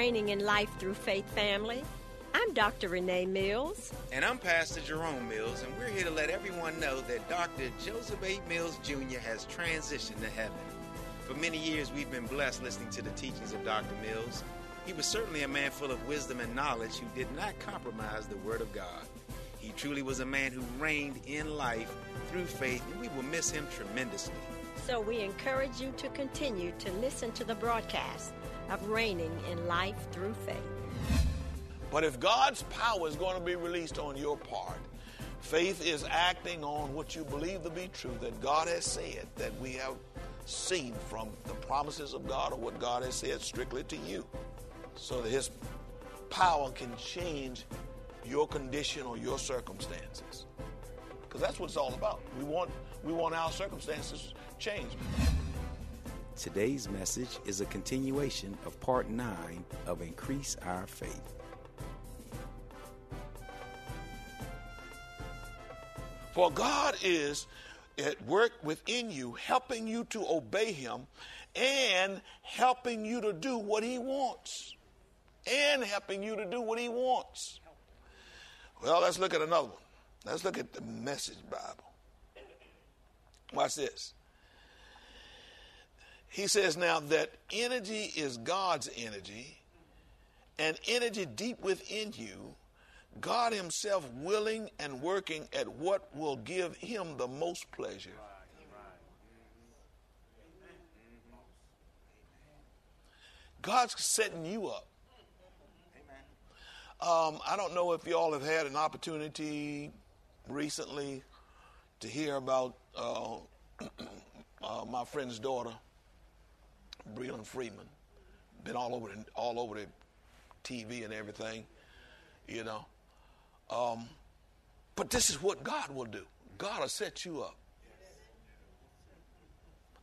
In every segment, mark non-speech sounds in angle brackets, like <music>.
Reigning in Life Through Faith family. I'm Dr. Renee Mills. And I'm Pastor Jerome Mills, and we're here to let everyone know that Dr. Joseph A. Mills Jr. has transitioned to heaven. For many years, we've been blessed listening to the teachings of Dr. Mills. He was certainly a man full of wisdom and knowledge who did not compromise the Word of God. He truly was a man who reigned in life through faith, and we will miss him tremendously. So we encourage you to continue to listen to the broadcast of Reigning in Life Through Faith. But if God's power is going to be released on your part, faith is acting on what you believe to be true, that God has said, that we have seen from the promises of God or what God has said strictly to you, so that His power can change your condition or your circumstances. Because that's what it's all about. We want, we want our circumstances changed. Today's message is a continuation of part 9 of Increase Our Faith. For God is at work within you, helping you to obey Him and helping you to do what He wants. And helping you to do what He wants. Well, let's look at another one. Let's look at the Message Bible. Watch this. He says now that energy is God's energy, and energy deep within you, God Himself willing and working at what will give Him the most pleasure. God's setting you up. Um, I don't know if y'all have had an opportunity recently to hear about uh, <clears throat> uh, my friend's daughter, Brelyn Freeman. Been all over the, all over the TV and everything, you know. Um, but this is what God will do. God will set you up.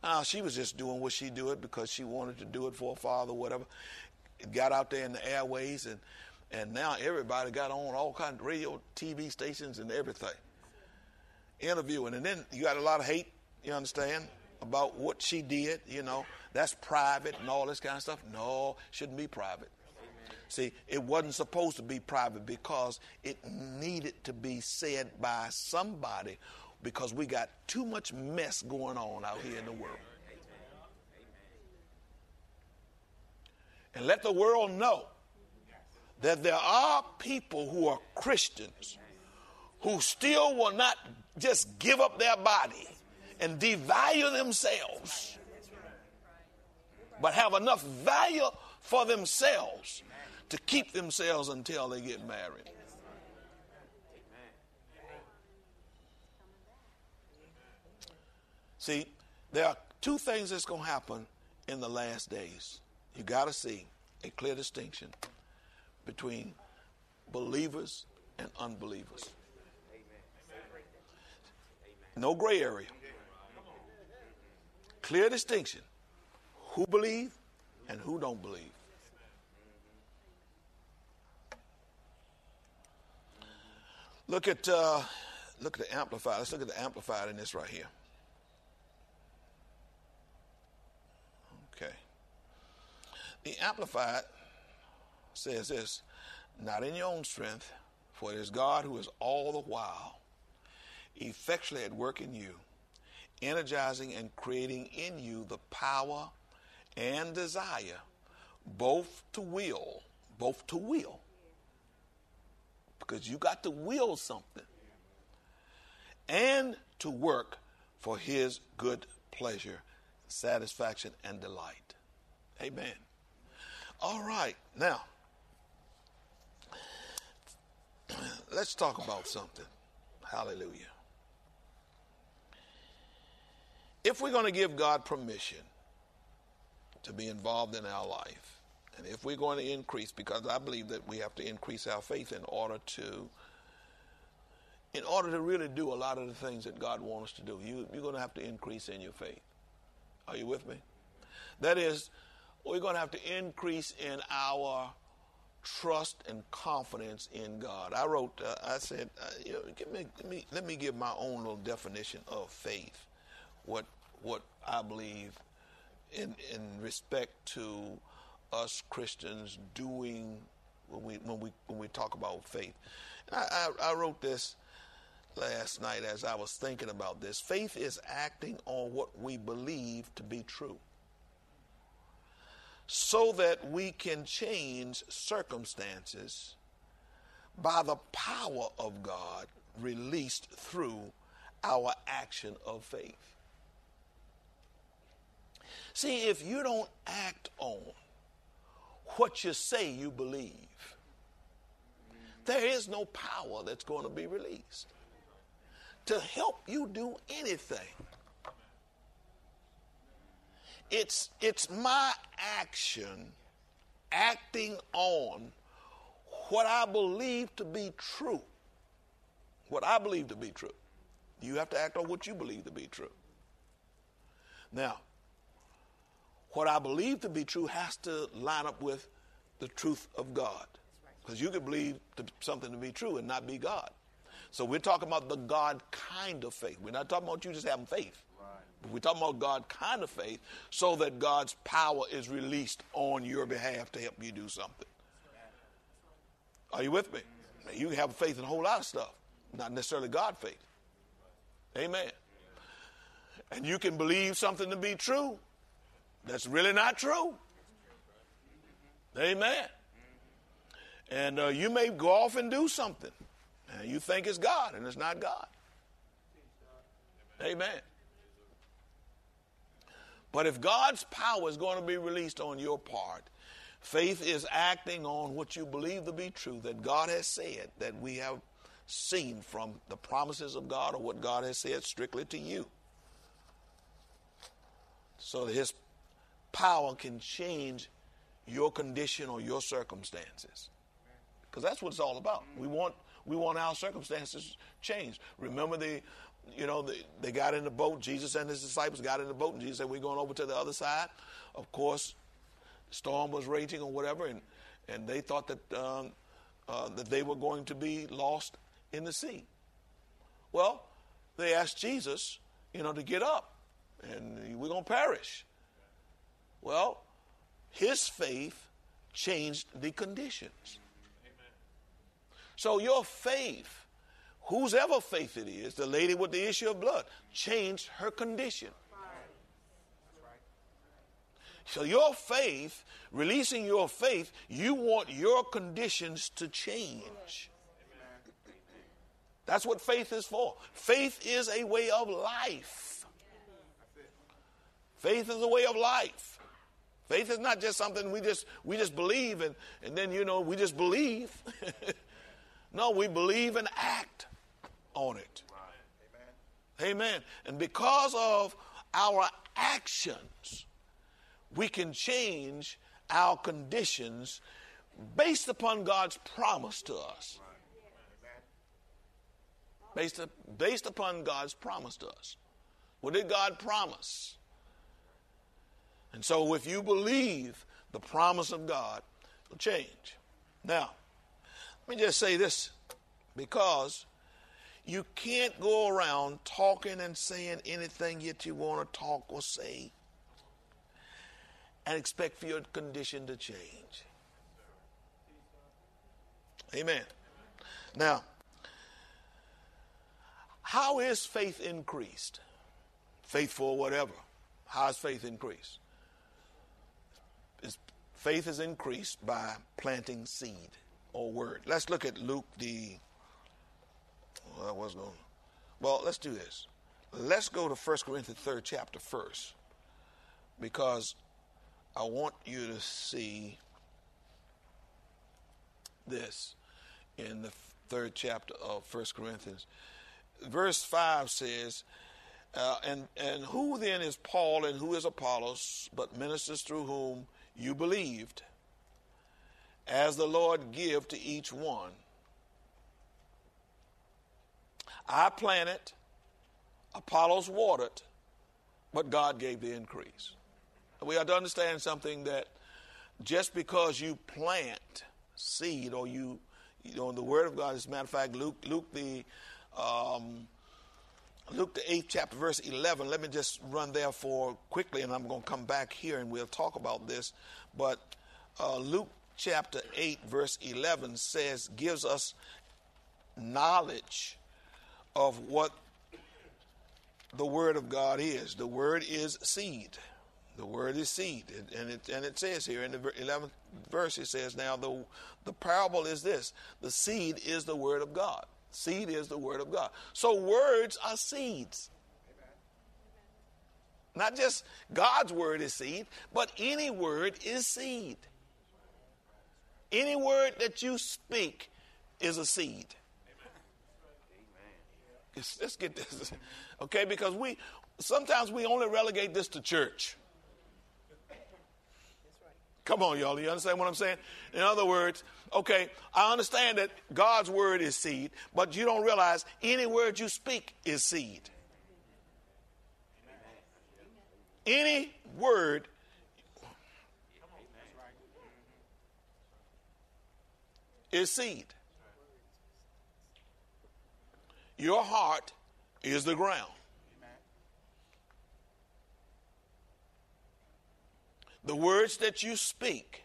Uh, she was just doing what she do it because she wanted to do it for her father, whatever. It got out there in the airways, and and now everybody got on all kinds of radio, TV stations, and everything. Interviewing, and then you got a lot of hate. You understand about what she did? You know, that's private and all this kind of stuff. No, shouldn't be private. See, it wasn't supposed to be private because it needed to be said by somebody because we got too much mess going on out here in the world. And let the world know that there are people who are Christians who still will not just give up their body and devalue themselves, but have enough value for themselves to keep themselves until they get married. See, there are two things that's going to happen in the last days. You got to see a clear distinction between believers and unbelievers. No gray area. Clear distinction. Who believe and who don't believe. Look at uh, look at the amplified. Let's look at the amplified in this right here. Okay. The amplified says this not in your own strength, for it is God who is all the while effectually at work in you, energizing and creating in you the power and desire both to will, both to will. Because you got to will something. And to work for his good pleasure, satisfaction, and delight. Amen. All right. Now, <clears throat> let's talk about something. Hallelujah. If we're going to give God permission to be involved in our life, and if we're going to increase, because I believe that we have to increase our faith in order to in order to really do a lot of the things that God wants us to do, you, you're going to have to increase in your faith. Are you with me? That is, we're going to have to increase in our trust and confidence in God. I wrote, uh, I said, uh, you know, me, give me, let me give my own little definition of faith. What, what I believe in, in respect to us Christians doing when we, when we, when we talk about faith. I, I, I wrote this last night as I was thinking about this. Faith is acting on what we believe to be true so that we can change circumstances by the power of God released through our action of faith. See, if you don't act on what you say you believe, there is no power that's going to be released to help you do anything. It's, it's my action acting on what I believe to be true. What I believe to be true. You have to act on what you believe to be true. Now, what I believe to be true has to line up with the truth of God. Because you can believe to, something to be true and not be God. So we're talking about the God kind of faith. We're not talking about you just having faith. We're talking about God kind of faith so that God's power is released on your behalf to help you do something. Are you with me? You can have faith in a whole lot of stuff, not necessarily God faith. Amen. And you can believe something to be true that's really not true. Amen. And uh, you may go off and do something, and you think it's God, and it's not God. Amen. But if God's power is going to be released on your part, faith is acting on what you believe to be true, that God has said, that we have seen from the promises of God or what God has said strictly to you. So that His power can change your condition or your circumstances. Because that's what it's all about. We want we want our circumstances changed. Remember the you know, they, they got in the boat. Jesus and his disciples got in the boat, and Jesus said, We're going over to the other side. Of course, storm was raging or whatever, and, and they thought that, um, uh, that they were going to be lost in the sea. Well, they asked Jesus, you know, to get up, and we're going to perish. Well, his faith changed the conditions. So your faith whose ever faith it is, the lady with the issue of blood, changed her condition. So, your faith, releasing your faith, you want your conditions to change. That's what faith is for. Faith is a way of life. Faith is a way of life. Faith is not just something we just we just believe and, and then you know we just believe. <laughs> no, we believe and act on it. Amen. Amen. And because of our actions, we can change our conditions based upon God's promise to us. Based, based upon God's promise to us. What did God promise? And so, if you believe the promise of God, will change. Now, let me just say this because You can't go around talking and saying anything yet you want to talk or say and expect for your condition to change. Amen. Now, how is faith increased? Faith for whatever. How is faith increased? It's, faith is increased by planting seed or word. Let's look at Luke the. Well, I was going. Well, let's do this. Let's go to 1 Corinthians third chapter first, because I want you to see this in the third chapter of 1 Corinthians. Verse 5 says, uh, and, and who then is Paul and who is Apollos, but ministers through whom you believed, as the Lord give to each one? I planted, Apollos watered, but God gave the increase. We have to understand something that just because you plant seed or you, you know, the Word of God, as a matter of fact, Luke, Luke the um, Luke the eighth chapter, verse eleven. Let me just run there for quickly, and I'm going to come back here and we'll talk about this. But uh, Luke chapter eight, verse eleven says gives us knowledge of what the Word of God is. The Word is seed. The Word is seed, and it and it says here in the eleventh verse, it says, "Now the the parable is this: the seed is the Word of God." Seed is the word of God. So words are seeds. Not just God's word is seed, but any word is seed. Any word that you speak is a seed. Let's, let's get this. <laughs> Okay, because we sometimes we only relegate this to church. Come on, y'all. You understand what I'm saying? In other words, okay, I understand that God's word is seed, but you don't realize any word you speak is seed. Any word is seed. Your heart is the ground. The words that you speak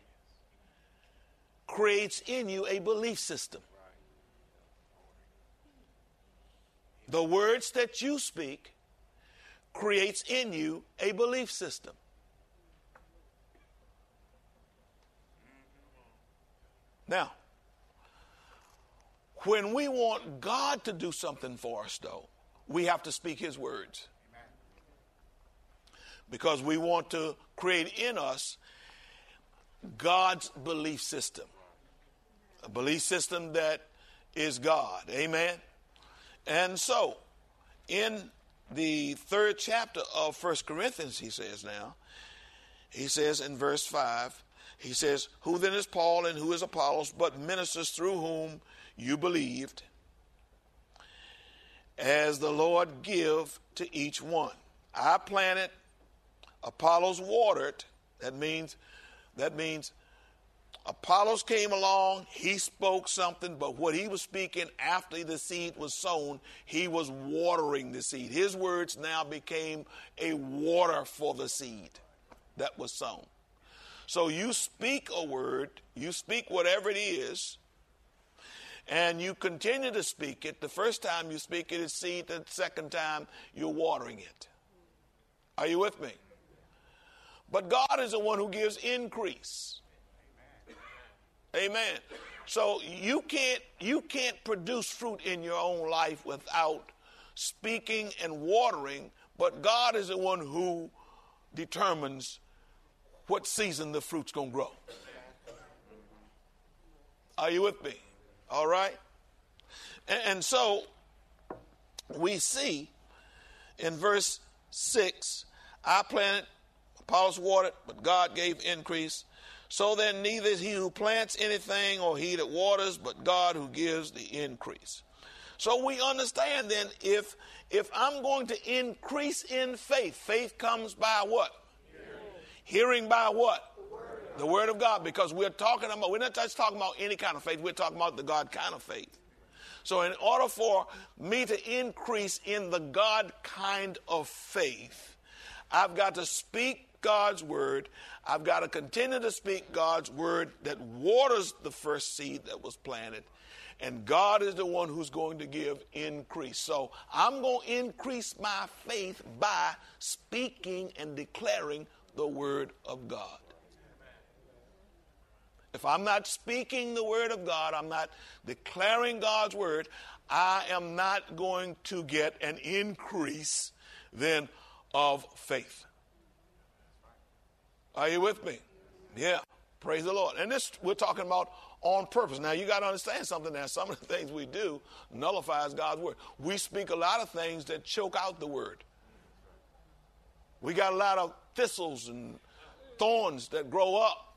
creates in you a belief system. The words that you speak creates in you a belief system. Now, when we want God to do something for us, though, we have to speak His words because we want to create in us God's belief system. A belief system that is God. Amen. And so, in the third chapter of First Corinthians, he says now, he says in verse 5, he says, Who then is Paul and who is Apollos, but ministers through whom you believed, as the Lord give to each one. I planted, Apollos watered. That means that means Apollos came along, he spoke something, but what he was speaking after the seed was sown, he was watering the seed. His words now became a water for the seed that was sown. So you speak a word, you speak whatever it is, and you continue to speak it. The first time you speak it is seed, the second time you're watering it. Are you with me? But God is the one who gives increase. Amen. So you can't you can't produce fruit in your own life without speaking and watering, but God is the one who determines what season the fruit's going to grow. Are you with me? All right? And, and so we see in verse 6 I planted, Apollos watered, but God gave increase. So then, neither he who plants anything or he that waters, but God who gives the increase. So we understand then if if I'm going to increase in faith, faith comes by what? Hearing, Hearing by what? The word, the word of God. Because we're talking about we're not just talking about any kind of faith, we're talking about the God kind of faith. So, in order for me to increase in the God kind of faith, I've got to speak God's word. I've got to continue to speak God's word that waters the first seed that was planted. And God is the one who's going to give increase. So I'm going to increase my faith by speaking and declaring the word of God. If I'm not speaking the word of God, I'm not declaring God's word, I am not going to get an increase then of faith. Are you with me? Yeah. Praise the Lord. And this we're talking about on purpose. Now you got to understand something now. Some of the things we do nullifies God's word. We speak a lot of things that choke out the word. We got a lot of thistles and thorns that grow up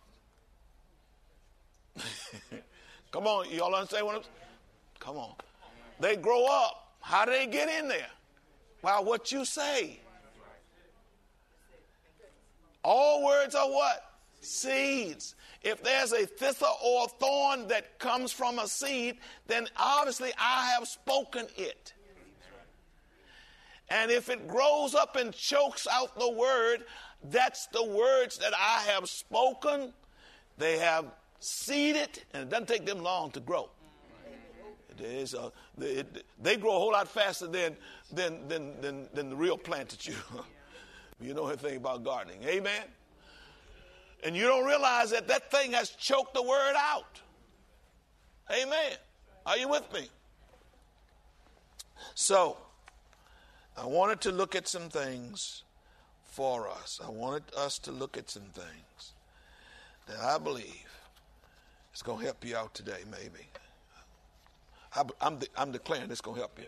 <laughs> Come on, y'all understand what I'm saying? Come on. They grow up. How do they get in there? Well, what you say. All words are what? Seeds. If there's a thistle or a thorn that comes from a seed, then obviously I have spoken it. And if it grows up and chokes out the word, that's the words that I have spoken. They have seed it, and it doesn't take them long to grow. It is, uh, it, they grow a whole lot faster than, than, than, than, than the real plant that you, <laughs> you know anything about gardening. Amen? And you don't realize that that thing has choked the word out. Amen. Are you with me? So, I wanted to look at some things for us. I wanted us to look at some things that I believe is going to help you out today, maybe. I'm, I'm declaring it's going to help you.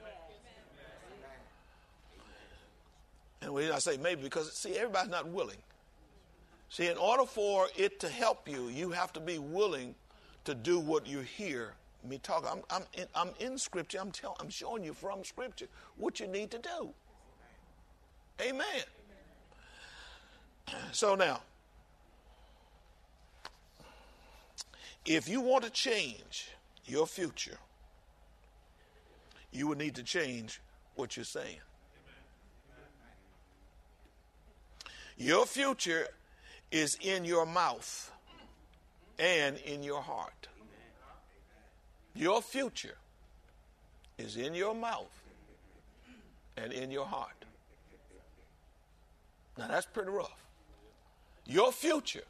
And I say maybe, because see, everybody's not willing. See, in order for it to help you, you have to be willing to do what you hear me talk. I'm, I'm, in, I'm in Scripture. I'm, tell, I'm showing you from Scripture what you need to do. Amen. So now, If you want to change your future, you would need to change what you're saying. Your future is in your mouth and in your heart. Your future is in your mouth and in your heart. Now that's pretty rough. Your future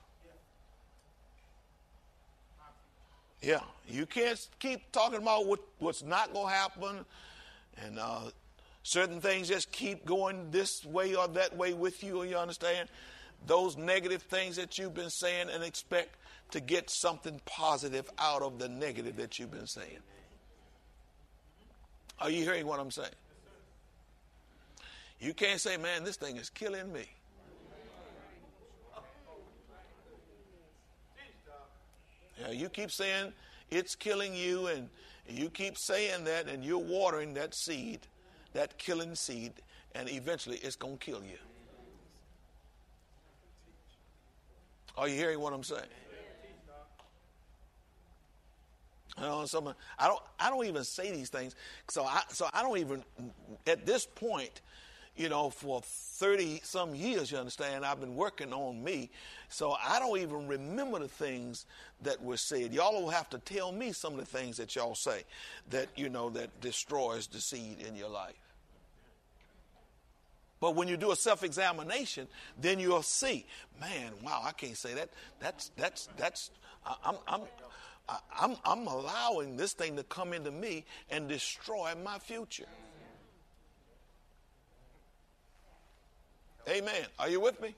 Yeah, you can't keep talking about what, what's not going to happen, and uh, certain things just keep going this way or that way with you. You understand? Those negative things that you've been saying, and expect to get something positive out of the negative that you've been saying. Are you hearing what I'm saying? You can't say, "Man, this thing is killing me." Now, you keep saying it's killing you, and you keep saying that, and you're watering that seed, that killing seed, and eventually it's going to kill you. Are you hearing what I'm saying? You know, I don't. I don't even say these things. So I. So I don't even. At this point, you know, for 30 some years, you understand, I've been working on me. So I don't even remember the things that were said. Y'all will have to tell me some of the things that y'all say that, you know, that destroys the seed in your life. But when you do a self-examination, then you'll see, man, wow, I can't say that. That's that's that's I'm I'm I'm I'm allowing this thing to come into me and destroy my future. Amen. Are you with me?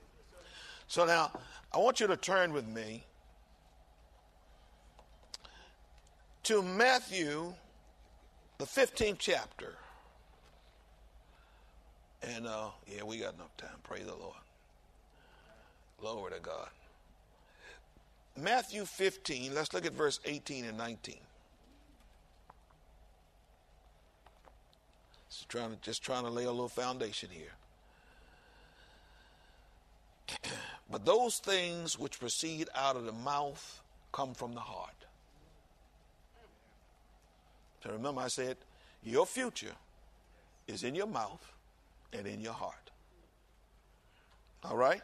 So now, I want you to turn with me to Matthew, the 15th chapter. And uh, yeah, we got enough time. Praise the Lord. Glory to God. Matthew 15, let's look at verse 18 and 19. Just trying to, just trying to lay a little foundation here. But those things which proceed out of the mouth come from the heart. So remember, I said, your future is in your mouth and in your heart. All right?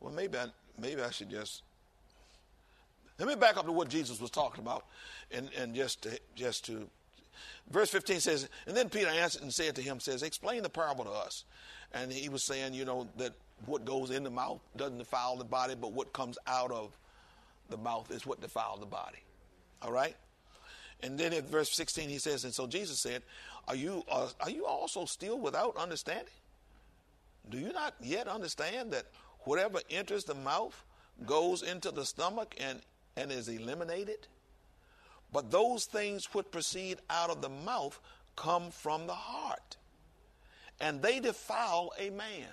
Well, maybe I, maybe I should just let me back up to what Jesus was talking about, and, and just to, just to verse 15 says, and then Peter answered and said to him, says, explain the parable to us. And he was saying, you know, that what goes in the mouth doesn't defile the body, but what comes out of the mouth is what defiles the body. All right? And then at verse 16 he says, and so Jesus said, are you, uh, are you also still without understanding? Do you not yet understand that whatever enters the mouth goes into the stomach and, and is eliminated? But those things which proceed out of the mouth come from the heart, and they defile a man.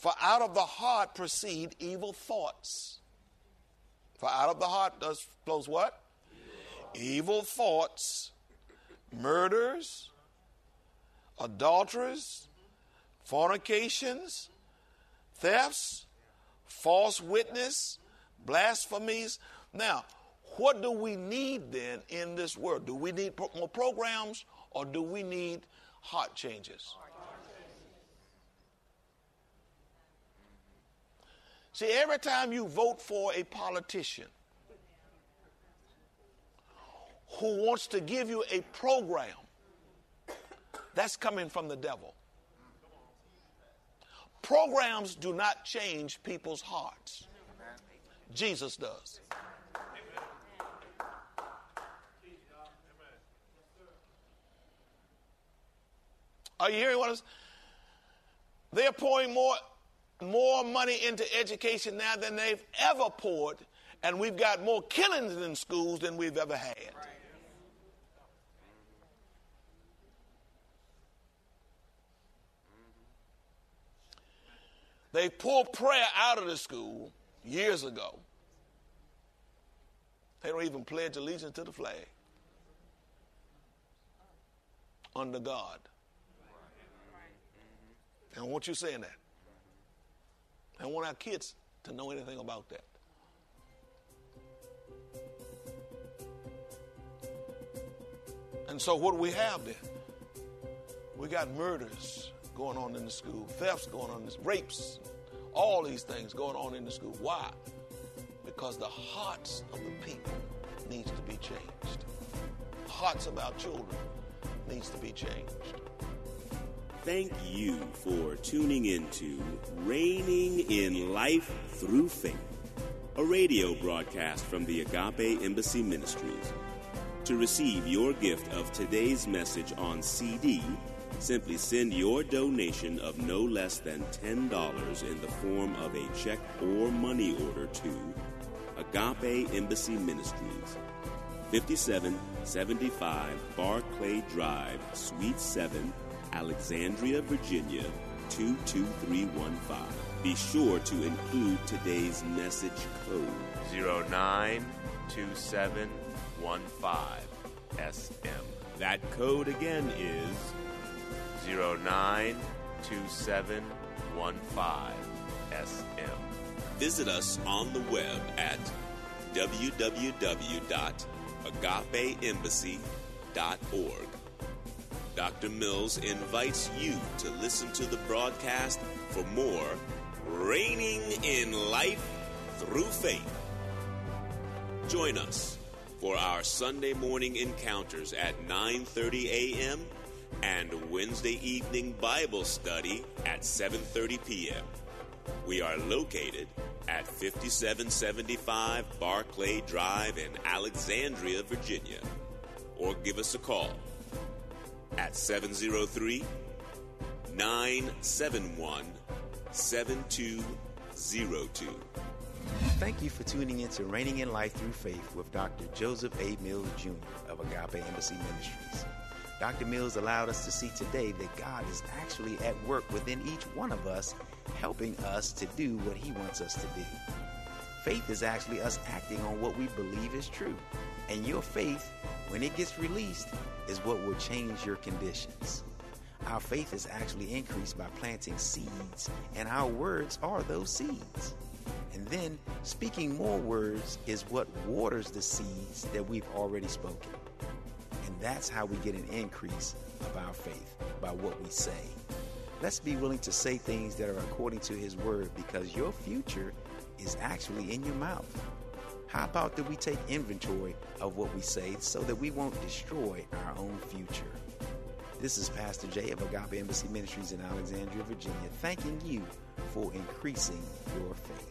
For out of the heart proceed evil thoughts. For out of the heart does flows what? Evil thoughts, murders, adulteries, fornications, thefts, false witness, blasphemies. Now, what do we need then in this world? Do we need more programs or do we need heart changes? See, every time you vote for a politician who wants to give you a program, that's coming from the devil. Programs do not change people's hearts. Jesus does. Are you hearing what I'm They're pouring more, more money into education now than they've ever poured, and we've got more killings in schools than we've ever had. They pulled prayer out of the school years ago. They don't even pledge allegiance to the flag under God. And want you saying that. I want our kids to know anything about that. And so, what do we have then? We got murders going on in the school, thefts going on, rapes, all these things going on in the school. Why? Because the hearts of the people needs to be changed. Hearts of our children needs to be changed. Thank you for tuning into Reigning in Life Through Faith, a radio broadcast from the Agape Embassy Ministries. To receive your gift of today's message on CD, simply send your donation of no less than $10 in the form of a check or money order to Agape Embassy Ministries, 5775 Barclay Drive, Suite 7, Alexandria, Virginia 22315. Be sure to include today's message code 092715SM. That code again is 092715SM. Visit us on the web at www.agapeembassy.org. Dr. Mills invites you to listen to the broadcast for more Reigning in Life Through Faith. Join us for our Sunday morning encounters at 9:30 a.m. and Wednesday evening Bible study at 7:30 p.m. We are located at 5775 Barclay Drive in Alexandria, Virginia. Or give us a call at 703 971 7202. Thank you for tuning in to Reigning in Life Through Faith with Dr. Joseph A. Mills Jr. of Agape Embassy Ministries. Dr. Mills allowed us to see today that God is actually at work within each one of us, helping us to do what He wants us to do. Faith is actually us acting on what we believe is true. And your faith, when it gets released, is what will change your conditions. Our faith is actually increased by planting seeds, and our words are those seeds. And then speaking more words is what waters the seeds that we've already spoken. And that's how we get an increase of our faith by what we say. Let's be willing to say things that are according to His Word because your future is actually in your mouth. How about that we take inventory of what we say so that we won't destroy our own future? This is Pastor Jay of Agape Embassy Ministries in Alexandria, Virginia, thanking you for increasing your faith.